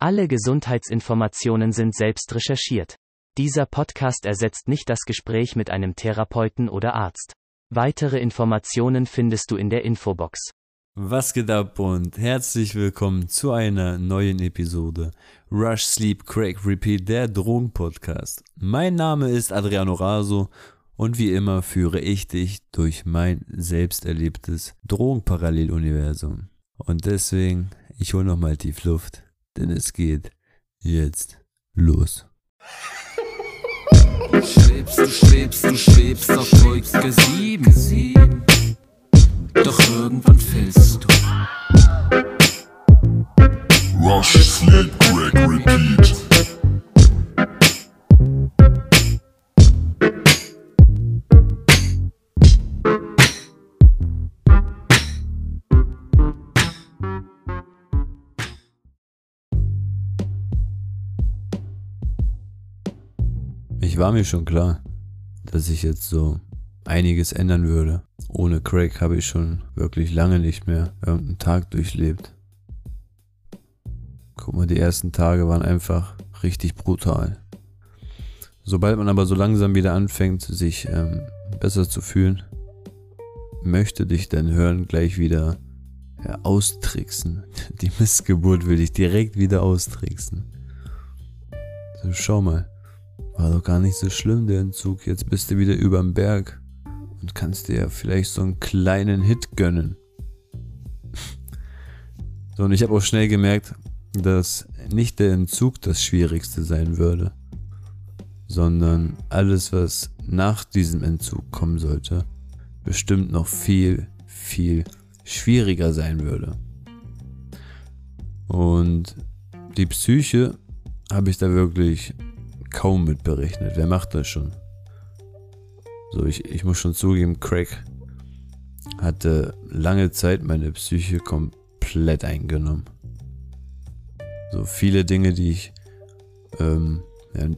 Alle Gesundheitsinformationen sind selbst recherchiert. Dieser Podcast ersetzt nicht das Gespräch mit einem Therapeuten oder Arzt. Weitere Informationen findest du in der Infobox. Was geht ab und herzlich willkommen zu einer neuen Episode Rush Sleep Crack Repeat der Drogenpodcast. Mein Name ist Adriano Raso und wie immer führe ich dich durch mein selbst erlebtes Drogenparalleluniversum. Und deswegen, ich hole nochmal tief Luft denn es geht jetzt los. Schwebst, du schwebst, du schwebst auf Wolke 7. Doch irgendwann fällst du. Rush, sleep, crack, repeat. War mir schon klar, dass sich jetzt so einiges ändern würde. Ohne Craig habe ich schon wirklich lange nicht mehr irgendeinen Tag durchlebt. Guck mal, die ersten Tage waren einfach richtig brutal. Sobald man aber so langsam wieder anfängt, sich ähm, besser zu fühlen, möchte dich dein Hören gleich wieder ja, austricksen. Die Missgeburt will dich direkt wieder austricksen. So, schau mal. War doch gar nicht so schlimm, der Entzug. Jetzt bist du wieder überm Berg und kannst dir vielleicht so einen kleinen Hit gönnen. so, und ich habe auch schnell gemerkt, dass nicht der Entzug das Schwierigste sein würde, sondern alles, was nach diesem Entzug kommen sollte, bestimmt noch viel, viel schwieriger sein würde. Und die Psyche habe ich da wirklich kaum mit berechnet. Wer macht das schon? So, ich, ich muss schon zugeben, Craig hatte lange Zeit meine Psyche komplett eingenommen. So viele Dinge, die ich ähm, ja,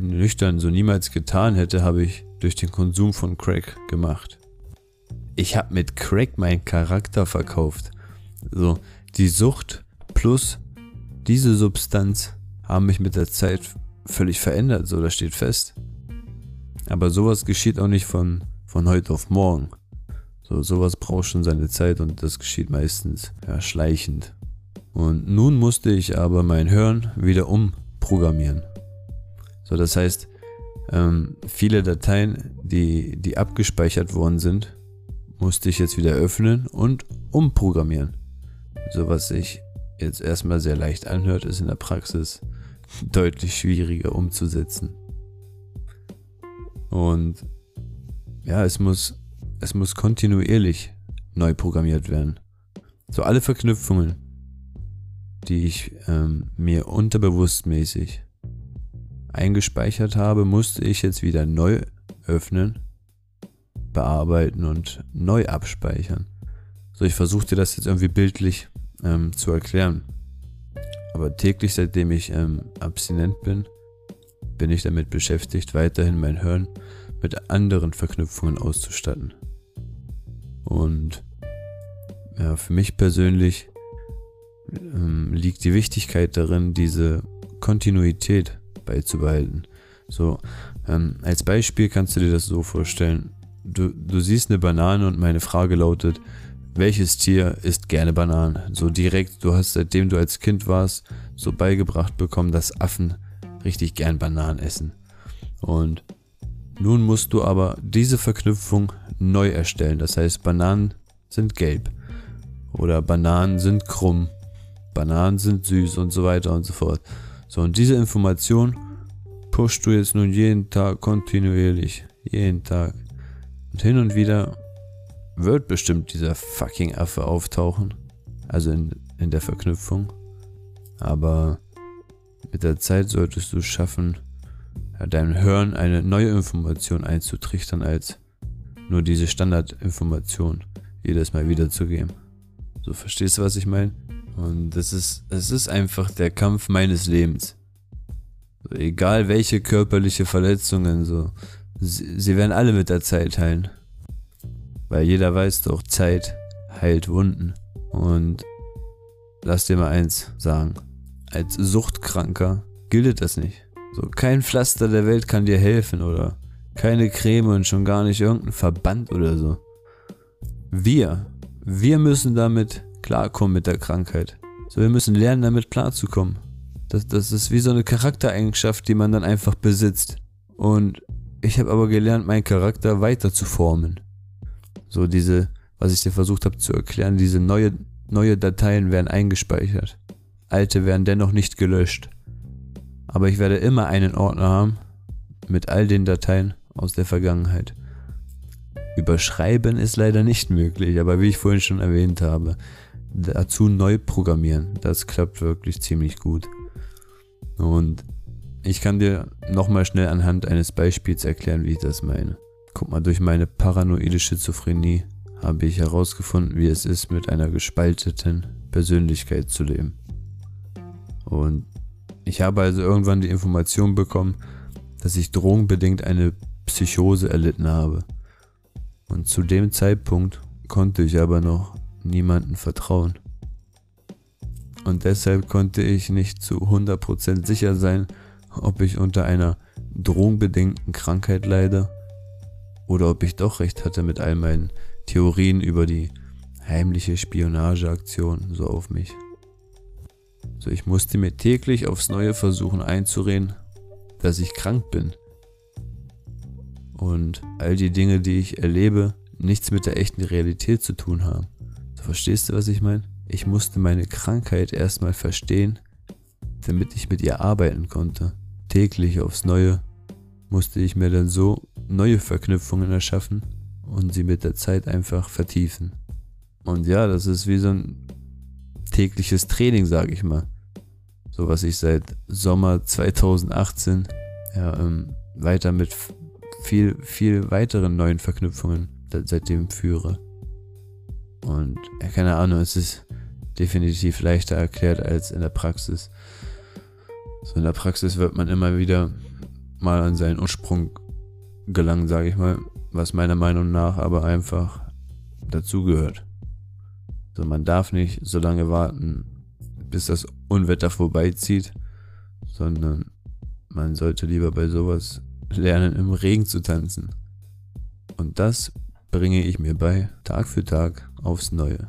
nüchtern so niemals getan hätte, habe ich durch den Konsum von Crack gemacht. Ich habe mit Crack meinen Charakter verkauft. So, die Sucht plus diese Substanz haben mich mit der Zeit völlig verändert, so das steht fest. Aber sowas geschieht auch nicht von, von heute auf morgen. So, sowas braucht schon seine Zeit und das geschieht meistens ja, schleichend. Und nun musste ich aber mein Hören wieder umprogrammieren. So, das heißt, ähm, viele Dateien, die, die abgespeichert worden sind, musste ich jetzt wieder öffnen und umprogrammieren. So was sich jetzt erstmal sehr leicht anhört, ist in der Praxis deutlich schwieriger umzusetzen. Und ja, es muss, es muss kontinuierlich neu programmiert werden. So alle Verknüpfungen, die ich ähm, mir unterbewusstmäßig eingespeichert habe, musste ich jetzt wieder neu öffnen, bearbeiten und neu abspeichern. So, ich versuchte das jetzt irgendwie bildlich ähm, zu erklären. Aber täglich, seitdem ich ähm, abstinent bin, bin ich damit beschäftigt, weiterhin mein Hören mit anderen Verknüpfungen auszustatten. Und ja, für mich persönlich ähm, liegt die Wichtigkeit darin, diese Kontinuität beizubehalten. So, ähm, als Beispiel kannst du dir das so vorstellen. Du, du siehst eine Banane und meine Frage lautet, welches Tier isst gerne Bananen? So direkt, du hast seitdem du als Kind warst, so beigebracht bekommen, dass Affen richtig gern Bananen essen. Und nun musst du aber diese Verknüpfung neu erstellen. Das heißt, Bananen sind gelb. Oder Bananen sind krumm. Bananen sind süß und so weiter und so fort. So, und diese Information pushst du jetzt nun jeden Tag kontinuierlich. Jeden Tag. Und hin und wieder wird bestimmt dieser fucking Affe auftauchen. Also in, in der Verknüpfung. Aber mit der Zeit solltest du schaffen, deinem Hören eine neue Information einzutrichtern, als nur diese Standardinformation jedes Mal wiederzugeben. So verstehst du, was ich meine? Und das ist, es ist einfach der Kampf meines Lebens. Egal welche körperliche Verletzungen, so, sie, sie werden alle mit der Zeit heilen. Weil jeder weiß doch, Zeit heilt Wunden. Und lass dir mal eins sagen. als Suchtkranker gilt das nicht. So, kein Pflaster der Welt kann dir helfen oder keine Creme und schon gar nicht irgendein Verband oder so. Wir, wir müssen damit klarkommen mit der Krankheit. So, wir müssen lernen, damit klarzukommen. Das, das ist wie so eine Charaktereigenschaft, die man dann einfach besitzt. Und ich habe aber gelernt, meinen Charakter weiter zu formen. So diese, was ich dir versucht habe zu erklären, diese neue, neue Dateien werden eingespeichert. Alte werden dennoch nicht gelöscht. Aber ich werde immer einen Ordner haben mit all den Dateien aus der Vergangenheit. Überschreiben ist leider nicht möglich, aber wie ich vorhin schon erwähnt habe, dazu neu programmieren, das klappt wirklich ziemlich gut. Und ich kann dir nochmal schnell anhand eines Beispiels erklären, wie ich das meine. Guck mal, durch meine paranoide Schizophrenie habe ich herausgefunden, wie es ist, mit einer gespalteten Persönlichkeit zu leben. Und ich habe also irgendwann die Information bekommen, dass ich drogenbedingt eine Psychose erlitten habe. Und zu dem Zeitpunkt konnte ich aber noch niemanden vertrauen. Und deshalb konnte ich nicht zu 100% sicher sein, ob ich unter einer drogenbedingten Krankheit leide oder ob ich doch recht hatte mit all meinen Theorien über die heimliche Spionageaktion so auf mich. So, ich musste mir täglich aufs Neue versuchen einzureden, dass ich krank bin. Und all die Dinge, die ich erlebe, nichts mit der echten Realität zu tun haben. So, verstehst du, was ich meine? Ich musste meine Krankheit erstmal verstehen, damit ich mit ihr arbeiten konnte. Täglich aufs Neue musste ich mir dann so neue Verknüpfungen erschaffen und sie mit der Zeit einfach vertiefen. Und ja, das ist wie so ein tägliches Training, sage ich mal. So was ich seit Sommer 2018 ja, ähm, weiter mit viel, viel weiteren neuen Verknüpfungen seitdem führe. Und ja, keine Ahnung, es ist definitiv leichter erklärt als in der Praxis. So in der Praxis wird man immer wieder mal an seinen Ursprung gelangen, sage ich mal, was meiner Meinung nach aber einfach dazugehört. So, man darf nicht so lange warten, bis das Unwetter vorbeizieht, sondern man sollte lieber bei sowas lernen, im Regen zu tanzen. Und das bringe ich mir bei, Tag für Tag aufs Neue.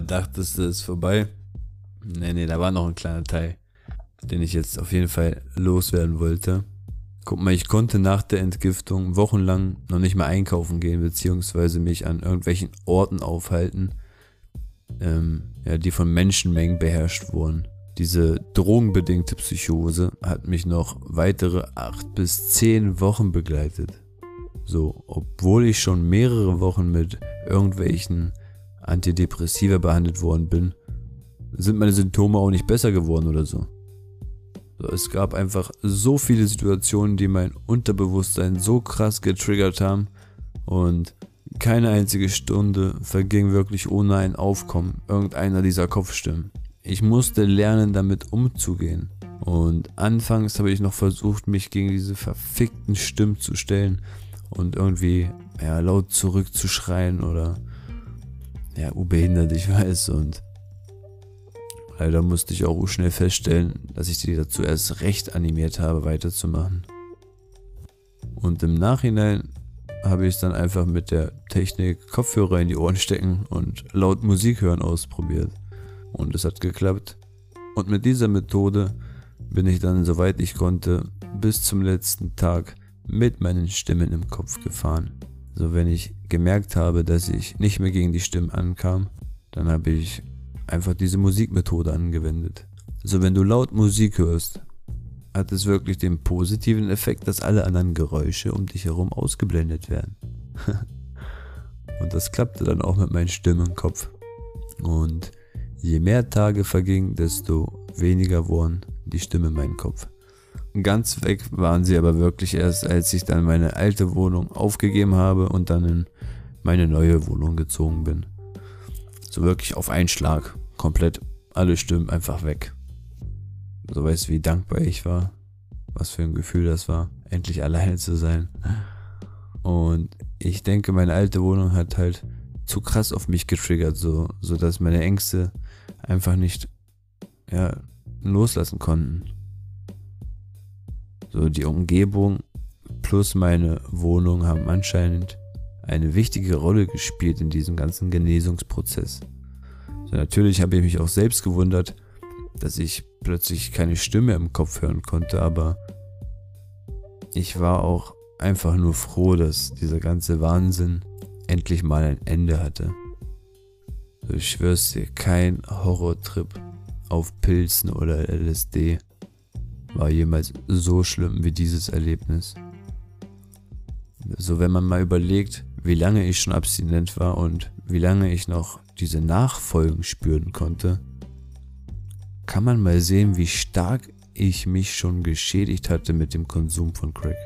Dachtest du, ist vorbei? Nee, nee, da war noch ein kleiner Teil, den ich jetzt auf jeden Fall loswerden wollte. Guck mal, ich konnte nach der Entgiftung wochenlang noch nicht mehr einkaufen gehen, beziehungsweise mich an irgendwelchen Orten aufhalten, ähm, ja, die von Menschenmengen beherrscht wurden. Diese drogenbedingte Psychose hat mich noch weitere acht bis zehn Wochen begleitet. So, obwohl ich schon mehrere Wochen mit irgendwelchen Antidepressiva behandelt worden bin, sind meine Symptome auch nicht besser geworden oder so. Es gab einfach so viele Situationen, die mein Unterbewusstsein so krass getriggert haben und keine einzige Stunde verging wirklich ohne ein Aufkommen irgendeiner dieser Kopfstimmen. Ich musste lernen, damit umzugehen. Und anfangs habe ich noch versucht, mich gegen diese verfickten Stimmen zu stellen und irgendwie ja, laut zurückzuschreien oder ja, ubehindert, ich weiß. Und leider musste ich auch schnell feststellen, dass ich die dazu erst recht animiert habe, weiterzumachen. Und im Nachhinein habe ich es dann einfach mit der Technik Kopfhörer in die Ohren stecken und laut Musik hören ausprobiert. Und es hat geklappt. Und mit dieser Methode bin ich dann, soweit ich konnte, bis zum letzten Tag mit meinen Stimmen im Kopf gefahren. So wenn ich gemerkt habe, dass ich nicht mehr gegen die Stimmen ankam, dann habe ich einfach diese Musikmethode angewendet. So wenn du laut Musik hörst, hat es wirklich den positiven Effekt, dass alle anderen Geräusche um dich herum ausgeblendet werden. Und das klappte dann auch mit meinen Stimmen im Kopf. Und je mehr Tage vergingen, desto weniger wurden die Stimmen in meinem Kopf. Ganz weg waren sie aber wirklich erst, als ich dann meine alte Wohnung aufgegeben habe und dann in meine neue Wohnung gezogen bin. So wirklich auf einen Schlag. Komplett alle Stimmen einfach weg. So weißt du, wie dankbar ich war. Was für ein Gefühl das war. endlich alleine zu sein. Und ich denke, meine alte Wohnung hat halt zu krass auf mich getriggert, so, so dass meine Ängste einfach nicht, ja, loslassen konnten. So, die Umgebung plus meine Wohnung haben anscheinend eine wichtige Rolle gespielt in diesem ganzen Genesungsprozess. So, natürlich habe ich mich auch selbst gewundert, dass ich plötzlich keine Stimme im Kopf hören konnte, aber ich war auch einfach nur froh, dass dieser ganze Wahnsinn endlich mal ein Ende hatte. So, ich schwör's dir, kein Horrortrip auf Pilzen oder LSD war jemals so schlimm wie dieses Erlebnis. So, wenn man mal überlegt, wie lange ich schon abstinent war und wie lange ich noch diese Nachfolgen spüren konnte, kann man mal sehen, wie stark ich mich schon geschädigt hatte mit dem Konsum von Crack.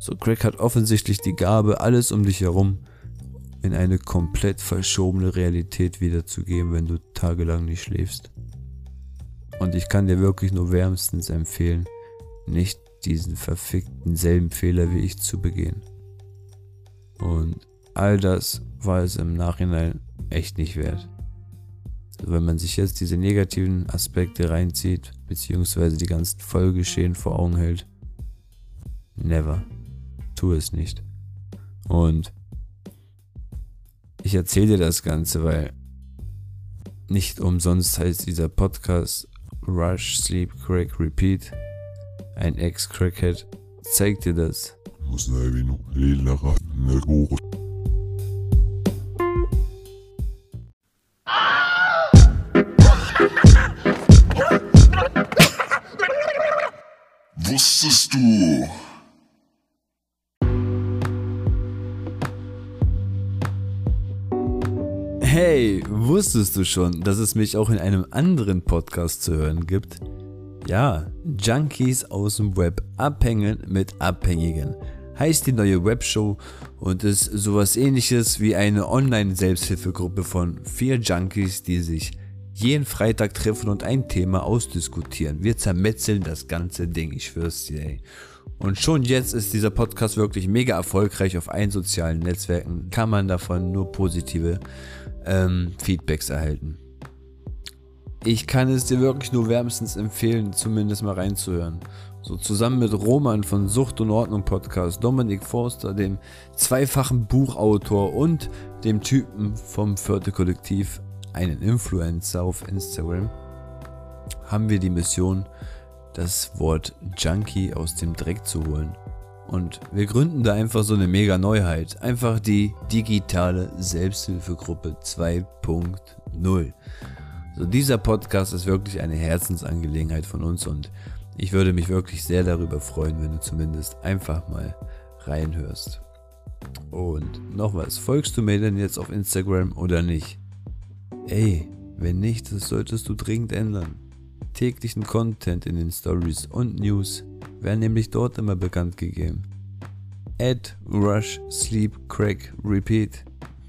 So, Crack hat offensichtlich die Gabe, alles um dich herum in eine komplett verschobene Realität wiederzugeben, wenn du tagelang nicht schläfst. Und ich kann dir wirklich nur wärmstens empfehlen, nicht diesen verfickten selben Fehler wie ich zu begehen. Und all das war es im Nachhinein echt nicht wert. Also wenn man sich jetzt diese negativen Aspekte reinzieht, beziehungsweise die ganzen Folgeschehen vor Augen hält, never. Tu es nicht. Und ich erzähle dir das Ganze, weil nicht umsonst heißt dieser Podcast Rush, Sleep, Crack, Repeat. Ein Ex-Crackhead zeigt dir das. Wusstest Hey, wusstest du schon, dass es mich auch in einem anderen Podcast zu hören gibt? Ja, Junkies aus dem Web abhängen mit Abhängigen. Heißt die neue Webshow und ist sowas ähnliches wie eine Online-Selbsthilfegruppe von vier Junkies, die sich jeden Freitag treffen und ein Thema ausdiskutieren. Wir zermetzeln das ganze Ding, ich schwör's dir, ey. Und schon jetzt ist dieser Podcast wirklich mega erfolgreich auf allen sozialen Netzwerken. Kann man davon nur positive ähm, Feedbacks erhalten. Ich kann es dir wirklich nur wärmstens empfehlen, zumindest mal reinzuhören. So zusammen mit Roman von Sucht und Ordnung Podcast, Dominik Forster, dem zweifachen Buchautor und dem Typen vom Vierte Kollektiv einen Influencer auf Instagram, haben wir die Mission, das Wort Junkie aus dem Dreck zu holen. Und wir gründen da einfach so eine mega Neuheit. Einfach die digitale Selbsthilfegruppe 2.0. So, dieser Podcast ist wirklich eine Herzensangelegenheit von uns und ich würde mich wirklich sehr darüber freuen, wenn du zumindest einfach mal reinhörst. Und noch was, folgst du mir denn jetzt auf Instagram oder nicht? Ey, wenn nicht, das solltest du dringend ändern. Täglichen Content in den Stories und News werden nämlich dort immer bekannt gegeben. Add, Rush, Sleep, Crack, Repeat.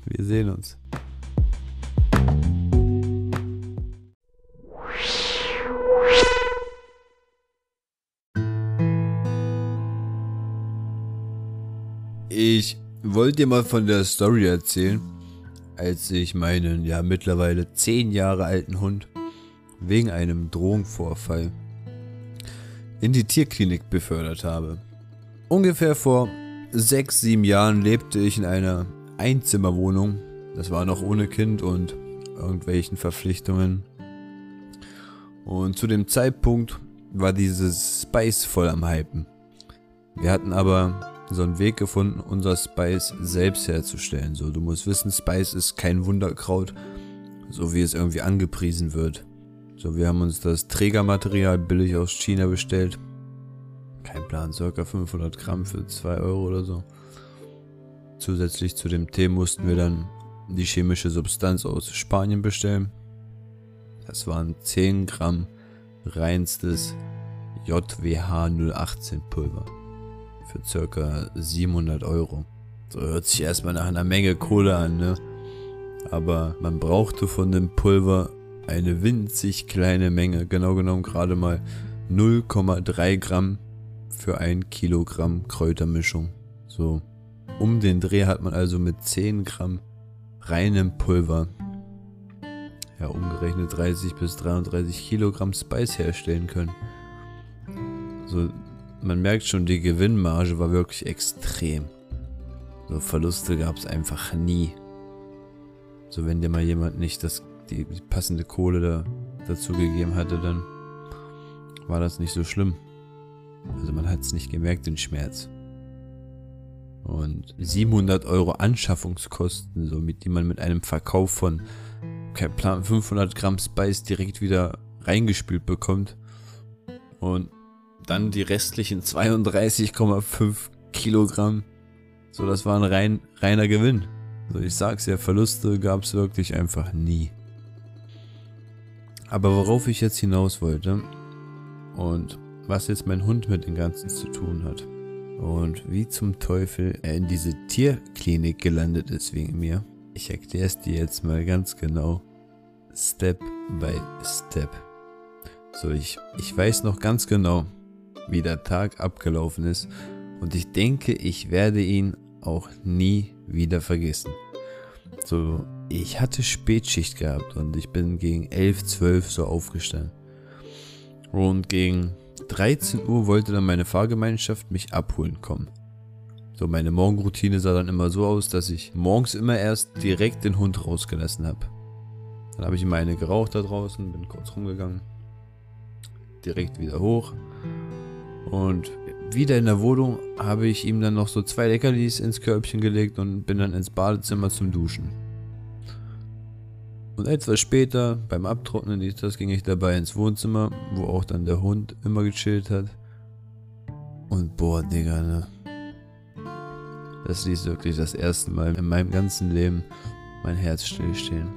Wir sehen uns. Ich wollte dir mal von der Story erzählen, als ich meinen ja mittlerweile 10 Jahre alten Hund wegen einem Drogenvorfall in die Tierklinik befördert habe. Ungefähr vor 6, 7 Jahren lebte ich in einer Einzimmerwohnung. Das war noch ohne Kind und irgendwelchen Verpflichtungen. Und zu dem Zeitpunkt war dieses Spice voll am Hypen. Wir hatten aber so einen Weg gefunden, unser Spice selbst herzustellen. So, du musst wissen, Spice ist kein Wunderkraut, so wie es irgendwie angepriesen wird. So, wir haben uns das Trägermaterial billig aus China bestellt. Kein Plan, circa 500 Gramm für 2 Euro oder so. Zusätzlich zu dem Tee mussten wir dann die chemische Substanz aus Spanien bestellen. Das waren 10 Gramm reinstes JWH 018 Pulver für circa 700 Euro. So hört sich erstmal nach einer Menge Kohle an, ne? Aber man brauchte von dem Pulver eine winzig kleine Menge, genau genommen gerade mal 0,3 Gramm. für ein Kilogramm Kräutermischung. So. Um den Dreh hat man also mit 10 Gramm reinem Pulver, ja umgerechnet 30 bis 33 Kilogramm Spice herstellen können. So, man merkt schon, die Gewinnmarge war wirklich extrem. So Verluste gab es einfach nie. So wenn dir mal jemand nicht das, die, passende Kohle da, dazu gegeben hatte, dann war das nicht so schlimm. Also man hat es nicht gemerkt, den Schmerz. Und 700 Euro Anschaffungskosten, so mit die man mit einem Verkauf von kein Plan 500 Gramm Spice direkt wieder reingespült bekommt. Und dann die restlichen 32,5 Kilogramm. So, das war ein rein, reiner Gewinn. So, ich sag's ja, Verluste gab's wirklich einfach nie. Aber worauf ich jetzt hinaus wollte und was jetzt mein Hund mit dem Ganzen zu tun hat und wie zum Teufel er in diese Tierklinik gelandet ist wegen mir, ich erkläre es dir jetzt mal ganz genau, Step by Step. So, ich, ich weiß noch ganz genau, wie der Tag abgelaufen ist und ich denke, ich werde ihn auch nie wieder vergessen. So, ich hatte Spätschicht gehabt und ich bin gegen 11, 12 so aufgestanden. Und gegen 13 Uhr wollte dann meine Fahrgemeinschaft mich abholen kommen. So, meine Morgenroutine sah dann immer so aus, dass ich morgens immer erst direkt den Hund rausgelassen habe. Dann habe ich immer eine geraucht da draußen, bin kurz rumgegangen, direkt wieder hoch und wieder in der Wohnung habe ich ihm dann noch so zwei Leckerlis ins Körbchen gelegt und bin dann ins Badezimmer zum Duschen. Und etwas später, beim Abtrocknen das ging ich dabei ins Wohnzimmer, wo auch dann der Hund immer gechillt hat. Und boah, Digga, ne? Das ließ wirklich das erste Mal in meinem ganzen Leben mein Herz stillstehen.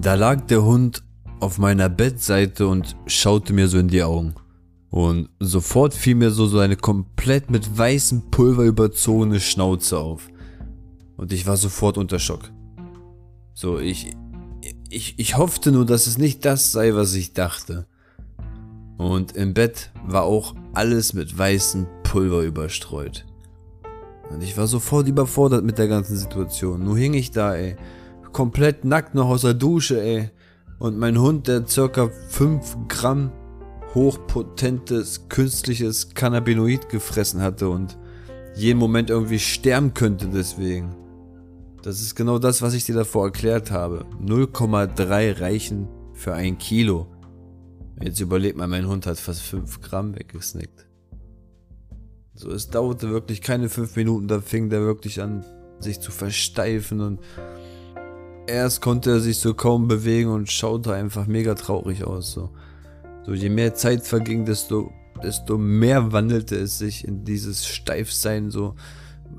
Da lag der Hund auf meiner Bettseite und schaute mir so in die Augen. Und sofort fiel mir so, so eine komplett mit weißem Pulver überzogene Schnauze auf. Und ich war sofort unter Schock. So, ich, ich, ich hoffte nur, dass es nicht das sei, was ich dachte. Und im Bett war auch alles mit weißem Pulver überstreut. Und ich war sofort überfordert mit der ganzen Situation. Nur hing ich da, ey komplett nackt noch aus der Dusche, ey. Und mein Hund, der circa 5 Gramm hochpotentes künstliches Cannabinoid gefressen hatte und jeden Moment irgendwie sterben könnte deswegen. Das ist genau das, was ich dir davor erklärt habe. 0,3 reichen für ein Kilo. Jetzt überlegt mal, mein Hund hat fast 5 Gramm weggesnickt. So, es dauerte wirklich keine 5 Minuten, da fing der wirklich an, sich zu versteifen und Erst konnte er sich so kaum bewegen und schaute einfach mega traurig aus. So, so je mehr Zeit verging, desto, desto mehr wandelte es sich in dieses Steifsein, so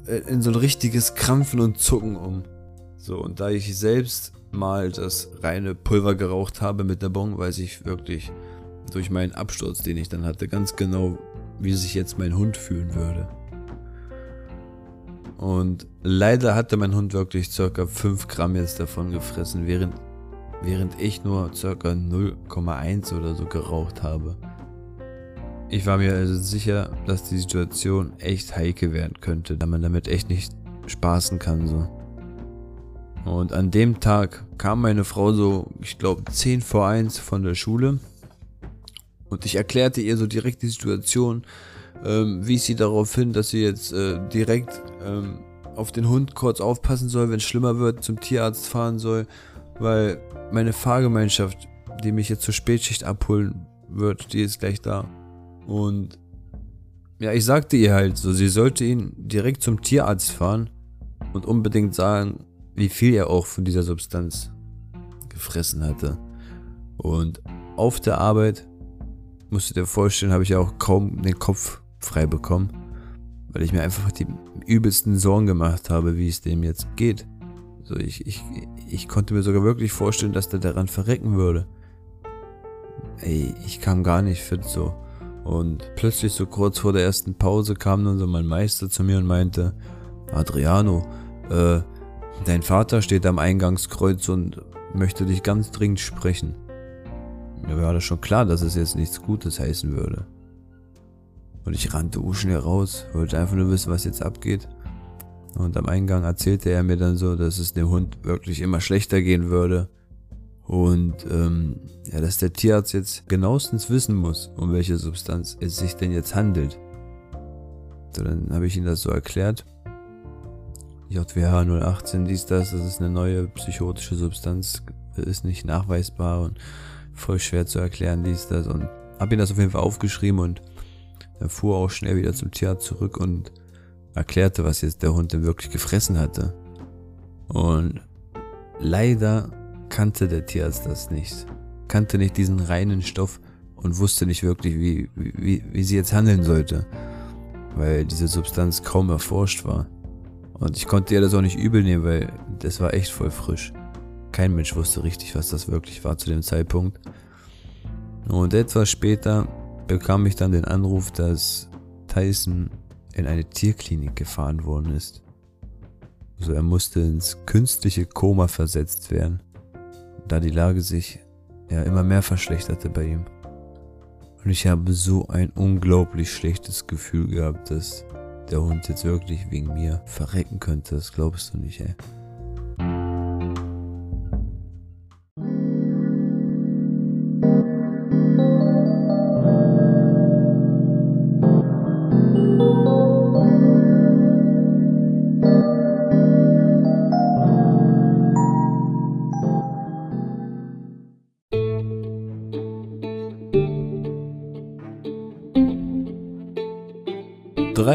äh, in so ein richtiges Krampfen und Zucken um. So, und da ich selbst mal das reine Pulver geraucht habe mit der Bon, weiß ich wirklich durch meinen Absturz, den ich dann hatte, ganz genau, wie sich jetzt mein Hund fühlen würde. Und leider hatte mein Hund wirklich circa 5 Gramm jetzt davon gefressen, während, während ich nur circa 0,1 oder so geraucht habe. Ich war mir also sicher, dass die Situation echt heikel werden könnte, da man damit echt nicht spaßen kann so. Und an dem Tag kam meine Frau so, ich glaube 10 vor 1 von der Schule und ich erklärte ihr so direkt die Situation, ähm, wies sie darauf hin, dass sie jetzt äh, direkt ähm, auf den Hund kurz aufpassen soll, wenn es schlimmer wird, zum Tierarzt fahren soll, weil meine Fahrgemeinschaft, die mich jetzt zur Spätschicht abholen wird, die ist gleich da. Und ja, ich sagte ihr halt so, sie sollte ihn direkt zum Tierarzt fahren und unbedingt sagen, wie viel er auch von dieser Substanz gefressen hatte. Und auf der Arbeit, musst du dir vorstellen, habe ich ja auch kaum den Kopf frei bekommen, weil ich mir einfach die übelsten Sorgen gemacht habe, wie es dem jetzt geht. So, ich, ich, ich konnte mir sogar wirklich vorstellen, dass der daran verrecken würde. Ey, ich kam gar nicht fit so. Und plötzlich so kurz vor der ersten Pause kam dann so mein Meister zu mir und meinte, Adriano, äh, dein Vater steht am Eingangskreuz und möchte dich ganz dringend sprechen. Mir war das schon klar, dass es jetzt nichts Gutes heißen würde. Und ich rannte schnell raus, wollte einfach nur wissen, was jetzt abgeht. Und am Eingang erzählte er mir dann so, dass es dem Hund wirklich immer schlechter gehen würde. Und ähm, ja, dass der Tierarzt jetzt genauestens wissen muss, um welche Substanz es sich denn jetzt handelt. So, dann habe ich ihm das so erklärt. JWH 018, dies, das, das ist eine neue psychotische Substanz, ist nicht nachweisbar und voll schwer zu erklären, dies, das. Und habe ihm das auf jeden Fall aufgeschrieben und er fuhr auch schnell wieder zum Tierarzt zurück und erklärte, was jetzt der Hund denn wirklich gefressen hatte. Und leider kannte der Tierarzt das nicht. Kannte nicht diesen reinen Stoff und wusste nicht wirklich, wie, wie, wie sie jetzt handeln sollte. Weil diese Substanz kaum erforscht war. Und ich konnte ihr das auch nicht übel nehmen, weil das war echt voll frisch. Kein Mensch wusste richtig, was das wirklich war zu dem Zeitpunkt. Und etwas später bekam ich dann den Anruf, dass Tyson in eine Tierklinik gefahren worden ist. Also er musste ins künstliche Koma versetzt werden, da die Lage sich ja immer mehr verschlechterte bei ihm. Und ich habe so ein unglaublich schlechtes Gefühl gehabt, dass der Hund jetzt wirklich wegen mir verrecken könnte. Das glaubst du nicht, ey.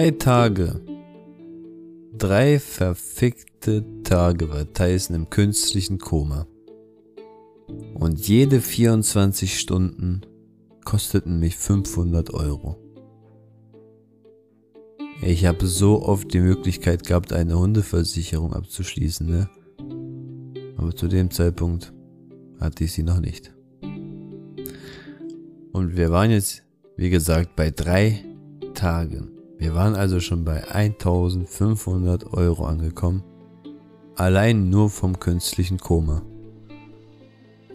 Drei Tage. Drei verfickte Tage war Tyson im künstlichen Koma. Und jede 24 Stunden kosteten mich 500 Euro. Ich habe so oft die Möglichkeit gehabt, eine Hundeversicherung abzuschließen, ne? Aber zu dem Zeitpunkt hatte ich sie noch nicht. Und wir waren jetzt, wie gesagt, bei drei Tagen. Wir waren also schon bei 1500 Euro angekommen. Allein nur vom künstlichen Koma.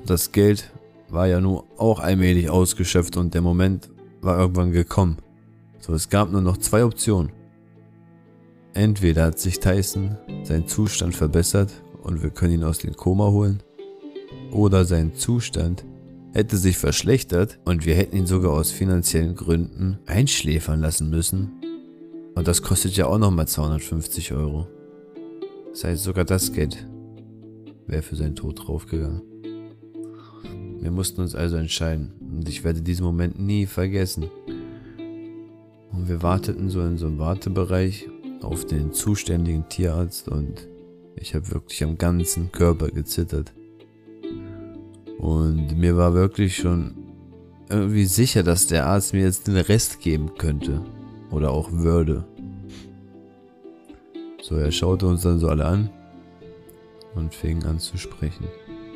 Das Geld war ja nur auch allmählich ausgeschöpft und der Moment war irgendwann gekommen. So, es gab nur noch zwei Optionen. Entweder hat sich Tyson sein Zustand verbessert und wir können ihn aus dem Koma holen, oder sein Zustand hätte sich verschlechtert und wir hätten ihn sogar aus finanziellen Gründen einschläfern lassen müssen und das kostet ja auch nochmal 250 Euro. Das heißt, sogar das Geld wäre für seinen Tod draufgegangen. Wir mussten uns also entscheiden. Und ich werde diesen Moment nie vergessen. Und wir warteten so in so einem Wartebereich auf den zuständigen Tierarzt und ich habe wirklich am ganzen Körper gezittert. Und mir war wirklich schon irgendwie sicher, dass der Arzt mir jetzt den Rest geben könnte. Oder auch würde. So, er schaute uns dann so alle an und fing an zu sprechen.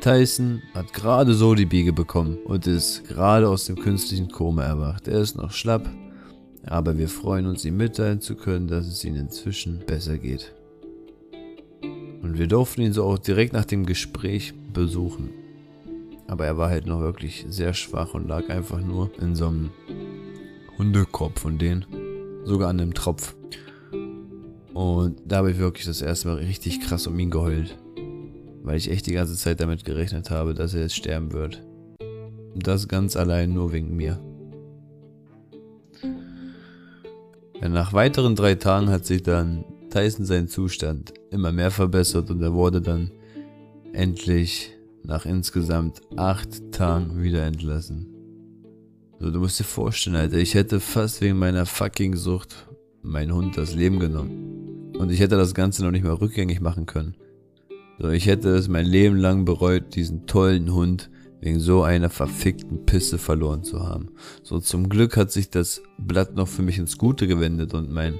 Tyson hat gerade so die Biege bekommen und ist gerade aus dem künstlichen Koma erwacht. Er ist noch schlapp, aber wir freuen uns, ihm mitteilen zu können, dass es ihm inzwischen besser geht. Und wir durften ihn so auch direkt nach dem Gespräch besuchen. Aber er war halt noch wirklich sehr schwach und lag einfach nur in so einem Hundekorb von denen sogar an einem Tropf. Und da habe ich wirklich das erste Mal richtig krass um ihn geheult. Weil ich echt die ganze Zeit damit gerechnet habe, dass er jetzt sterben wird. Und das ganz allein nur wegen mir. Nach weiteren drei Tagen hat sich dann Tyson seinen Zustand immer mehr verbessert und er wurde dann endlich nach insgesamt acht Tagen wieder entlassen. So, du musst dir vorstellen, Alter, ich hätte fast wegen meiner fucking Sucht meinen Hund das Leben genommen. Und ich hätte das Ganze noch nicht mal rückgängig machen können. So, ich hätte es mein Leben lang bereut, diesen tollen Hund wegen so einer verfickten Pisse verloren zu haben. So, zum Glück hat sich das Blatt noch für mich ins Gute gewendet und mein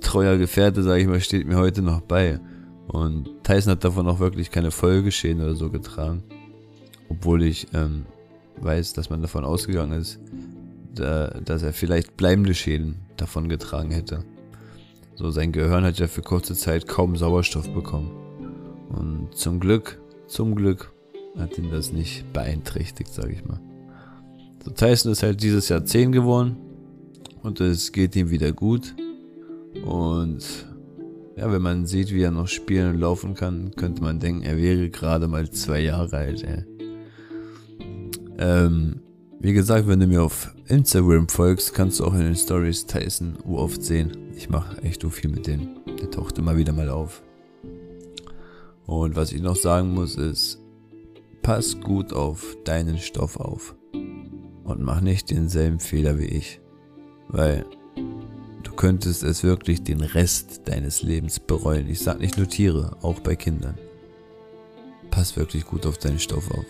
treuer Gefährte, sage ich mal, steht mir heute noch bei. Und Tyson hat davon auch wirklich keine Folgeschäden oder so getragen. Obwohl ich ähm, weiß, dass man davon ausgegangen ist, da, dass er vielleicht bleibende Schäden davon getragen hätte. So, sein Gehirn hat ja für kurze Zeit kaum Sauerstoff bekommen. Und zum Glück, zum Glück hat ihn das nicht beeinträchtigt, sage ich mal. So, Tyson ist halt dieses Jahr 10 geworden und es geht ihm wieder gut. Und ja, wenn man sieht, wie er noch spielen und laufen kann, könnte man denken, er wäre gerade mal zwei Jahre alt. Ey. Ähm, wie gesagt, wenn du mir auf Instagram folgst, kannst du auch in den Stories Tyson oft sehen. Ich mache echt so viel mit denen. Der taucht immer wieder mal auf. Und was ich noch sagen muss ist, pass gut auf deinen Stoff auf. Und mach nicht denselben Fehler wie ich. Weil du könntest es wirklich den Rest deines Lebens bereuen. Ich sag nicht nur Tiere, auch bei Kindern. Pass wirklich gut auf deinen Stoff auf.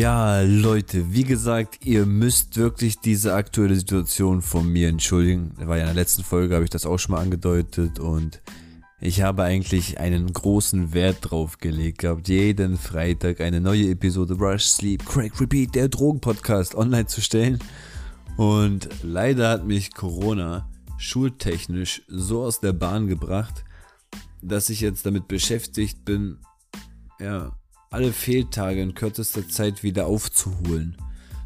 Ja, Leute, wie gesagt, ihr müsst wirklich diese aktuelle Situation von mir entschuldigen. War ja in der letzten Folge, habe ich das auch schon mal angedeutet und ich habe eigentlich einen großen Wert drauf gelegt gehabt, jeden Freitag eine neue Episode Rush, Sleep, Crack, Repeat, der Drogenpodcast online zu stellen. Und leider hat mich Corona schultechnisch so aus der Bahn gebracht, dass ich jetzt damit beschäftigt bin, ja, alle Fehltage in kürzester Zeit wieder aufzuholen.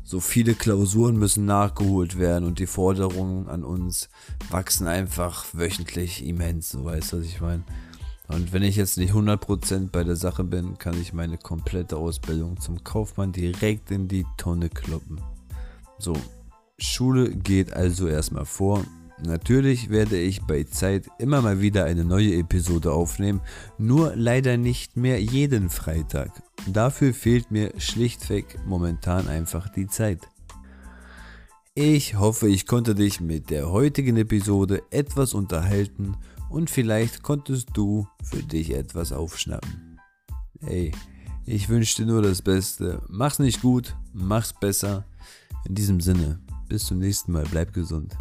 So viele Klausuren müssen nachgeholt werden und die Forderungen an uns wachsen einfach wöchentlich immens, so weißt du, was ich meine. Und wenn ich jetzt nicht 100% bei der Sache bin, kann ich meine komplette Ausbildung zum Kaufmann direkt in die Tonne kloppen. So, Schule geht also erstmal vor Natürlich werde ich bei Zeit immer mal wieder eine neue Episode aufnehmen, nur leider nicht mehr jeden Freitag. Dafür fehlt mir schlichtweg momentan einfach die Zeit. Ich hoffe, ich konnte dich mit der heutigen Episode etwas unterhalten und vielleicht konntest du für dich etwas aufschnappen. Hey, ich wünsche dir nur das Beste. Mach's nicht gut, mach's besser. In diesem Sinne, bis zum nächsten Mal, bleib gesund.